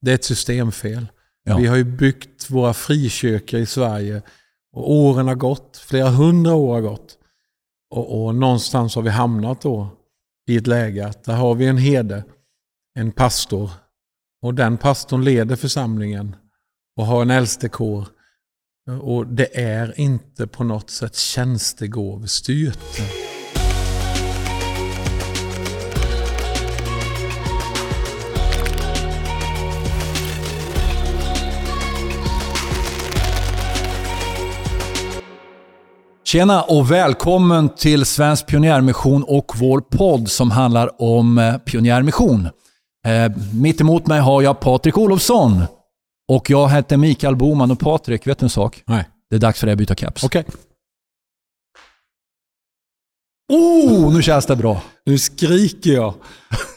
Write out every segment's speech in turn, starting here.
Det är ett systemfel. Ja. Vi har ju byggt våra frikyrkor i Sverige och åren har gått, flera hundra år har gått. Och, och någonstans har vi hamnat då i ett läge att där har vi en herde, en pastor och den pastorn leder församlingen och har en äldstekår. Och det är inte på något sätt tjänstegåvstyrt. Tjena och välkommen till Svensk Pionjärmission och vår podd som handlar om eh, pionjärmission. Eh, mitt emot mig har jag Patrik Olofsson. Och jag heter Mikael Boman och Patrik, vet du en sak? Nej. Det är dags för dig att byta caps. Okej, Oh, nu känns det bra. nu skriker jag.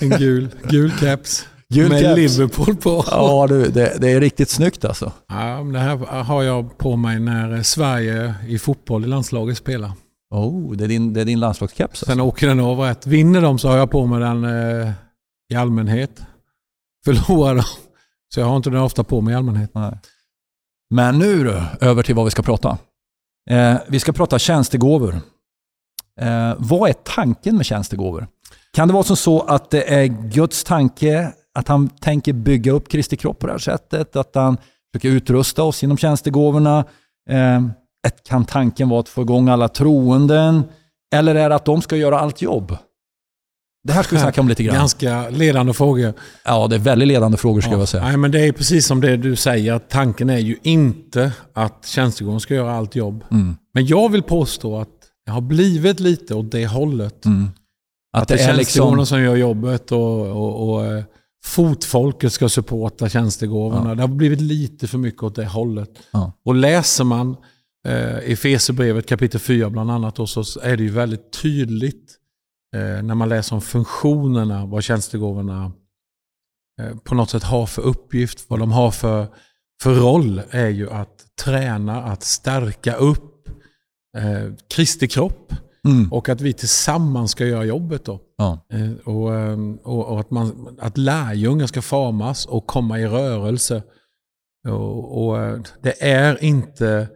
En gul, gul caps. Med. Liverpool på. Ja, du, det, det är riktigt snyggt alltså. Ja, det här har jag på mig när Sverige i fotboll i landslaget spelar. Oh, det är din, det är din landslagscaps alltså. Sen åker den av rätt. Vinner de så har jag på mig den eh, i allmänhet. Förlorar de så jag har inte den ofta på mig i allmänhet. Nej. Men nu då, över till vad vi ska prata. Eh, vi ska prata tjänstegåvor. Eh, vad är tanken med tjänstegåvor? Kan det vara som så att det är Guds tanke att han tänker bygga upp Kristi kropp på det här sättet? Att han försöker utrusta oss inom tjänstegåvorna? Eh, ett, kan tanken vara att få igång alla troenden? Eller är det att de ska göra allt jobb? Det här ska vi snacka om lite grann. Ganska ledande frågor. Ja, det är väldigt ledande frågor ska jag säga. Nej, men det är precis som det du säger. att Tanken är ju inte att tjänstegården ska göra allt jobb. Mm. Men jag vill påstå att det har blivit lite åt det hållet. Mm. Att, det är tjänstegårdarna liksom... som gör jobbet och, och, och eh, fotfolket ska supporta tjänstegåvorna. Ja. Det har blivit lite för mycket åt det hållet. Ja. Och läser man eh, i Fesebrevet kapitel 4 bland annat då, så är det ju väldigt tydligt eh, när man läser om funktionerna, vad tjänstegåvorna eh, på något sätt har för uppgift, vad de har för, för roll är ju att träna, att stärka upp eh, Kristi kropp Mm. och att vi tillsammans ska göra jobbet då. Ja. Eh, Och, ehm, och, och att, man, att lärjungar ska formas och komma i rörelse. Och, och eh, det är inte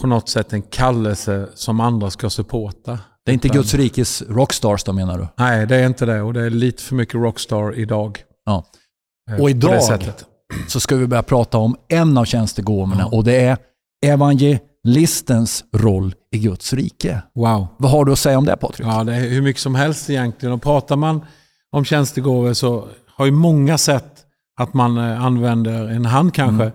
på något sätt en kallelse som andra ska supporta. Det är inte Guds rikes rockstars då menar du? Nej, det är inte det. Och det är lite för mycket rockstar idag. Ja. Eh, Och idag så ska vi börja prata om en av tjänstegåvorna Ja. och det är evangelistens roll i Guds rike. Wow. Vad har du att säga om det Patrik? Ja, det är hur mycket som helst egentligen. Och pratar man om tjänstegåvor så har ju många sett att man eh, använder en hand kanske.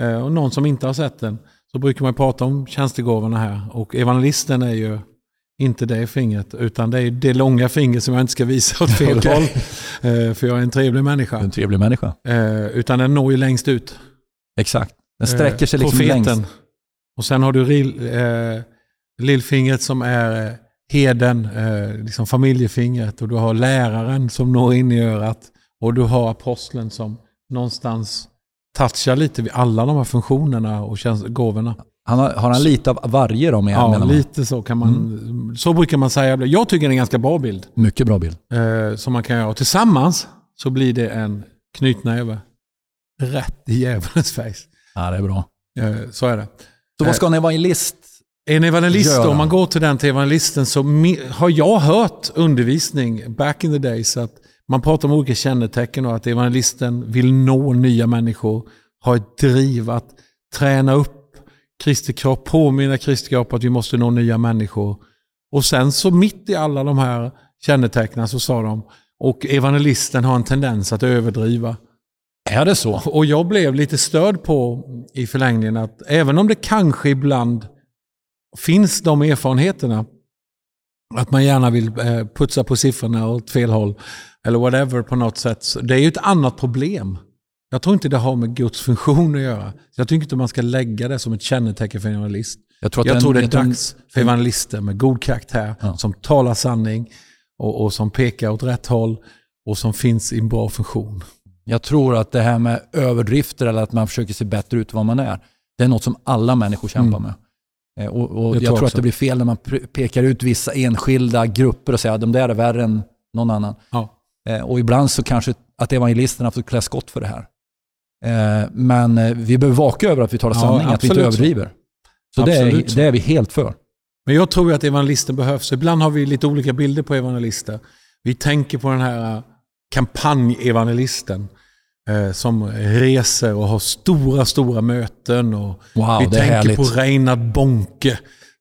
Eh, Och någon som inte har sett den. Så brukar man prata om tjänstegåvorna här. Och evangelisten är ju inte det fingret, utan det är det långa fingret som jag inte ska visa åt fel Okej. håll. Eh, För jag är en trevlig människa. En trevlig människa. Utan den når ju längst ut. Exakt. Den sträcker sig liksom profeten. längst. Och sen har du rill, eh, lillfingret som är eh, heden, eh, liksom familjefingret. Och du har läraren som når in i örat. Och du har aposteln som någonstans touchar lite vid alla de här funktionerna och gåvorna. Han har, har han lite av varje då med, Ja, lite så kan man. Så brukar man säga. Jag tycker det är en ganska bra bild. Mycket bra bild. Eh, som man kan göra. Och tillsammans så blir det en knytnäve. Rätt i djävulens face. Ja, det är bra. Eh, så är det. Så vad ska en evangelist? En evangelist, Göra. om man går till den till evangelisten så har jag hört undervisning back in the days att man pratar om olika kännetecken och att evangelisten vill nå nya människor, har ett driv att träna upp Kristi kropp, påminna Kristi kropp att vi måste nå nya människor. Och sen så mitt i alla de här kännetecknen så sa de, och evangelisten har en tendens att överdriva. Är det så? Och jag blev lite störd på i förlängningen att även om det kanske ibland finns de erfarenheterna, att man gärna vill eh, putsa på siffrorna åt fel håll, eller whatever på något sätt. Det är ju ett annat problem. Jag tror inte det har med Guds funktion att göra. Jag tycker inte man ska lägga det som ett kännetecken för en evangelist. Jag tror, att Jag en- tror det är dags för evangelister med god karaktär, Ja. som talar sanning och, och som pekar åt rätt håll och som finns i en bra funktion. Jag tror att det här med överdrifter eller att man försöker se bättre ut än vad man är, det är något som alla människor kämpar Mm. med. Eh, Och, och Jag jag, tror också. att det blir fel när man pekar ut vissa enskilda grupper och säger att de där är värre än någon annan. Ja. Eh, Och ibland så kanske att evangelisterna får klä skott för det här. Eh, men vi behöver vaka över att vi talar Ja, sanning, att vi inte överdriver. Så det är, det är vi helt för. Men jag tror att evangelisten behövs. Ibland har vi lite olika bilder på evangelister. Vi tänker på den här kampanjevangelisten som reser och har stora, stora möten. Och Wow, vi tänker härligt. på Reinhard Bonke,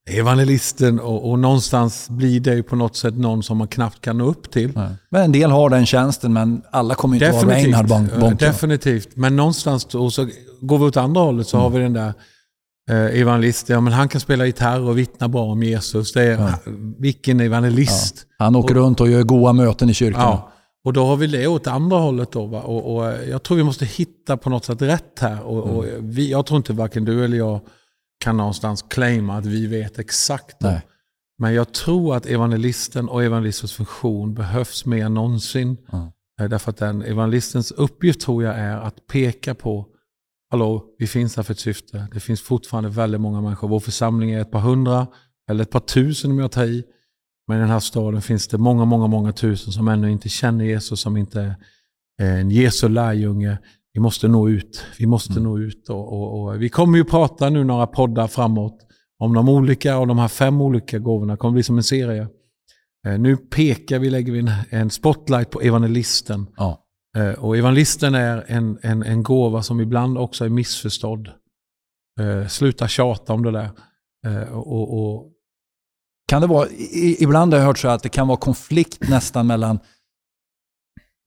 evangelisten. Och, och någonstans blir det ju på något sätt någon som man knappt kan nå upp till. Nej. Men en del har den tjänsten, men alla kommer inte vara Reinhard Bonk. eh, Bonke. definitivt. Men någonstans, och så går vi åt andra hållet så har vi den där eh, evangelisten. Ja, men han kan spela gitarr och vittna bra om Jesus. Det är, Vilken evangelist. Han åker runt och gör goa möten i kyrkan. Ja, och då har vi det åt andra hållet. Då? Och, och jag tror vi måste hitta på något sätt rätt här. Och, och vi, jag tror inte varken du eller jag kan någonstans claima att vi vet exakt. Men jag tror att evangelisten och evangelistens funktion behövs mer än någonsin. Eh, Därför att den evangelistens uppgift tror jag är att peka på Hallå, vi finns här för ett syfte. Det finns fortfarande väldigt många människor. Vår församling är ett par hundra, eller ett par tusen om jag tar i. Men i den här staden finns det många, många, många tusen som ännu inte känner Jesus, som inte är en Jesu lärjunge. Vi måste nå ut. Vi måste Mm. nå ut. Och, och, och vi kommer ju prata nu några poddar framåt om de olika, och de här fem olika gåvorna. Det kommer bli som en serie. Eh, Nu pekar vi, lägger vi en, en spotlight på evangelisten. Ja. Eh, Och evangelisten är en, en, en gåva som ibland också är missförstådd. Eh, sluta tjata om det där. Och, och, Kan det vara, i, ibland har jag hört så att det kan vara konflikt nästan mellan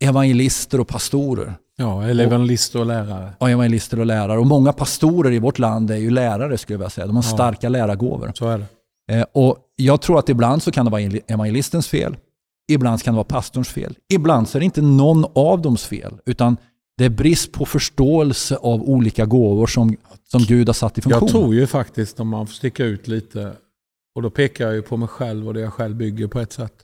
evangelister och pastorer. ja, eller evangelister och lärare. Och evangelister och lärare. Och många pastorer i vårt land är ju lärare skulle jag vilja säga. De har Ja. starka lärargåvor. Så är det. Eh, och jag tror att ibland så kan det vara evangelistens fel. Ibland kan det vara pastorns fel. Ibland så är det inte någon av dems fel. Utan det är brist på förståelse av olika gåvor som, som Gud har satt i funktion. Jag tror ju faktiskt, om man får sticka ut lite, och då pekar jag ju på mig själv och det jag själv bygger på ett sätt.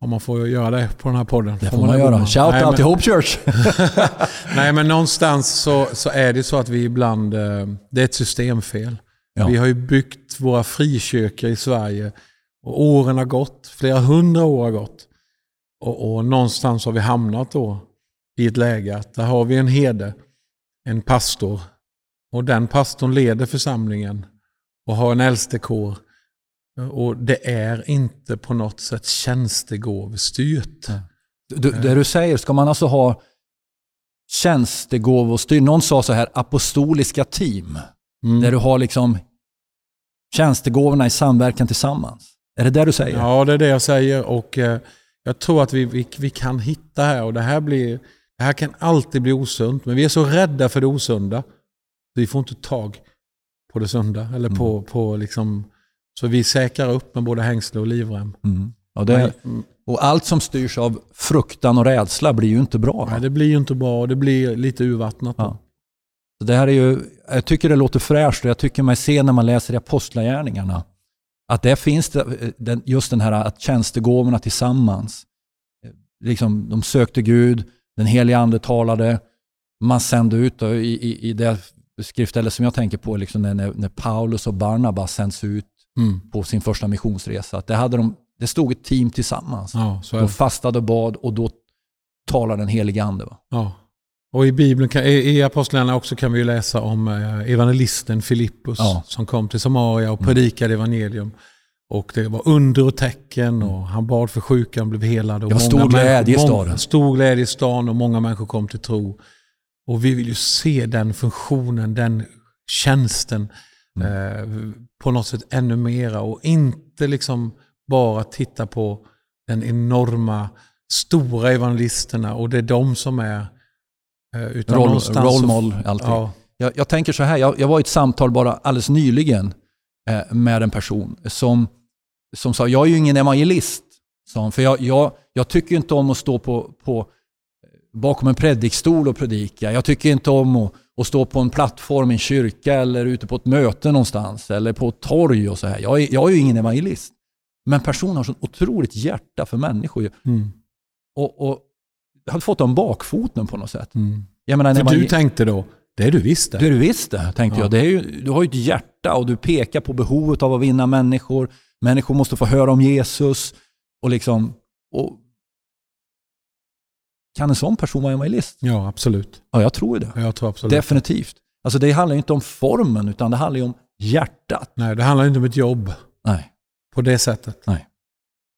Om man får göra det på den här podden. det får man göra. Shout Nej, out till Hope Church! Nej, men någonstans så, så är det så att vi ibland, eh, det är ett systemfel. Ja. Vi har ju byggt våra frikyrkor i Sverige och åren har gått, flera hundra år har gått. Och, och någonstans har vi hamnat då i ett läge att där har vi en herde, en pastor och den pastorn leder församlingen och har en äldstekår. Och det är inte på något sätt tjänstegåvestyrt. Du, det du säger, ska man alltså ha tjänstegåvostyr? Någon sa så här, apostoliska team. Mm. Där du har liksom tjänstegåvorna i samverkan tillsammans. Är det det du säger? Ja, det är det jag säger. Och eh, jag tror att vi, vi, vi kan hitta här. Och det här, blir, det här kan alltid bli osunt. Men vi är så rädda för det osunda. Vi får inte tag på det sunda. Eller på, Mm. på liksom, så vi säkrar upp med både hängsle och livrem. Mm. Ja, det, och allt som styrs av fruktan och rädsla blir ju inte bra. nej, det blir ju inte bra och det blir lite urvattnat. Ja. Så det här är ju, jag tycker det låter fräscht och jag tycker mig se när man läser i Apostlagärningarna att där finns det, eh, just den här att tjänstegåvorna tillsammans. eh, Liksom, de sökte Gud, den heliga ande talade, man sände ut då, i, i, i det skriftställe som jag tänker på, liksom när, när när Paulus och Barnabas sänds ut Mm. på sin första missionsresa. Det, hade de, det stod ett team tillsammans. Ja, De fastade och bad och då talade den helige ande. Va? Ja. Och i Bibeln, kan, i, i Apostlagärningarna också kan vi läsa om eh, evangelisten Filippus Ja. som kom till Samaria och predikade evangelium. Och det var under och tecken och han bad för sjuka, han blev helad. Och Det var stor glädje i staden. Stor glädje i stan och många människor kom till tro. Och vi vill ju se den funktionen, den tjänsten eh, på något sätt ännu mera och inte liksom bara titta på den enorma, stora evangelisterna och det är de som är eh, utan Roll, model, allting. Ja, Jag, jag tänker så här, jag, jag var i ett samtal bara alldeles nyligen eh, med en person som, som sa, jag är ju ingen evangelist. Sa hon, för jag, jag, jag tycker inte om att stå på, på, bakom en predikstol och predika. Jag tycker inte om att, att stå på en plattform i en kyrka eller ute på ett möte någonstans eller på ett torg och så här. Jag är, jag är ju ingen evangelist. Men personen har så otroligt hjärta för människor. mm, Och, och jag hade fått dem bakfoten på något sätt. mm. Menar, en För du tänkte då, det är du visst det. det är du visst det, tänkte Ja. jag. Det är ju, du har ju ett hjärta och du pekar på behovet av att vinna människor. Människor måste få höra om Jesus. Och liksom, och kan en sån person vara evangelist? Ja, absolut. Ja, jag tror det. Jag tror absolut. Definitivt. Alltså det handlar inte om formen, utan det handlar om hjärtat. Nej, det handlar inte om ett jobb Nej. på det sättet. Nej.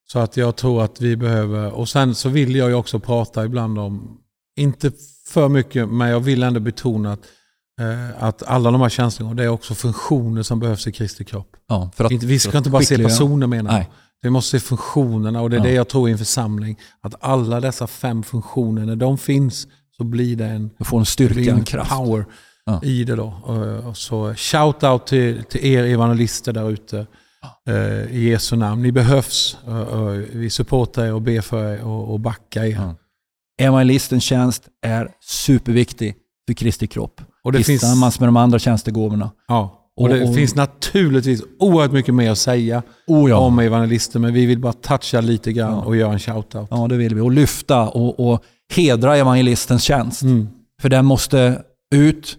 Så att jag tror att vi behöver, och sen så vill jag ju också prata ibland om, inte för mycket, men jag vill ändå betona att, att alla de här tjänsterna, det är också funktioner som behövs i Kristi kropp. Ja, för att, vi ska inte bara se personer menar jag. Vi måste se funktionerna och det är Ja. det jag tror i en församling. Att alla dessa fem funktioner, när de finns så blir det en, Du får en styrka, en kraft. power Ja. i det. Då. Och- och Så shout out till, till er evangelister där ute. eh, I Jesu namn. Ni behövs. Eh, eh, Vi supportar er och ber för er och, och backar er. Ja. Evangelistens tjänst är superviktig för Kristi kropp. Och det finns, Tillsammans med de andra tjänstegåvorna. ja, och det och- finns naturligtvis oerhört mycket mer att säga Oh ja. om evangelister. Men vi vill bara toucha lite grann Ja. och göra en shout out. ja, det vill vi. Och lyfta och, och hedra evangelistens tjänst. Mm. För den måste ut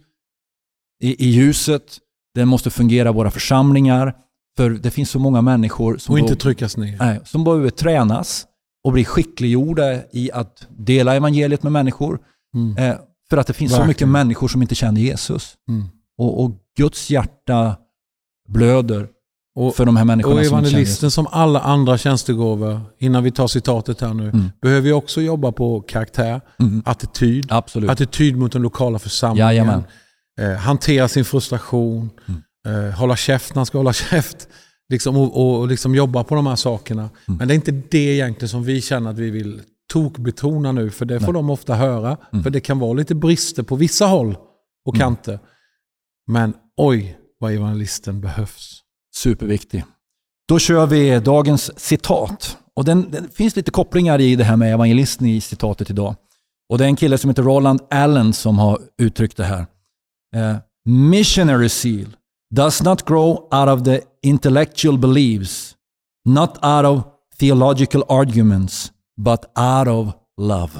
i, i ljuset. Den måste fungera i våra församlingar. För det finns så många människor som, Och inte då- tryckas ner. nej, som behöver tränas och bli skickliggjorda i att dela evangeliet med människor. Mm. Eh, för att det finns så Verkligen. mycket människor som inte känner Jesus. Mm. Och, och Guds hjärta blöder Och, för de här människorna och som inte känner Jesus. evangelisten som alla andra tjänstegåvor, innan vi tar citatet här nu, Mm. behöver ju också jobba på karaktär, Mm. attityd, Absolut. attityd mot den lokala församlingen, Jajamän. eh, hantera sin frustration, Mm. eh, hålla käft när han ska hålla käft, liksom, och, och liksom jobba på de här sakerna. Mm. Men det är inte det egentligen som vi känner att vi vill tokbetona nu, för det får de ofta höra. Mm. För det kan vara lite brister på vissa håll och kanter. Men oj, vad evangelisten behövs. Superviktig. Då kör vi dagens citat. Och den, det finns lite kopplingar i det här med evangelisten i citatet idag. Och det är en kille som heter Roland Allen som har uttryckt det här. Eh, Missionary zeal does not grow out of the intellectual beliefs, not out of theological arguments, but out of love.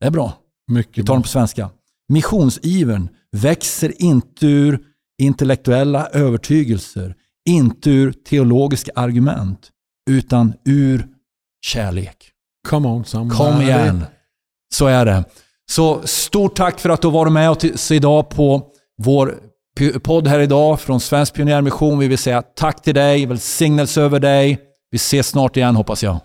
Det är bra. Mycket Vi tar bra. den på svenska. Missionsivern växer inte ur intellektuella övertygelser, inte ur teologiska argument, utan ur kärlek. Come on somebody. Kom igen. Så är det. Så stort tack för att du har varit med oss idag på vår podd här idag från Svensk Pionjärmission. Vi vill säga tack till dig, välsignelse över dig. Vi ses snart igen hoppas jag.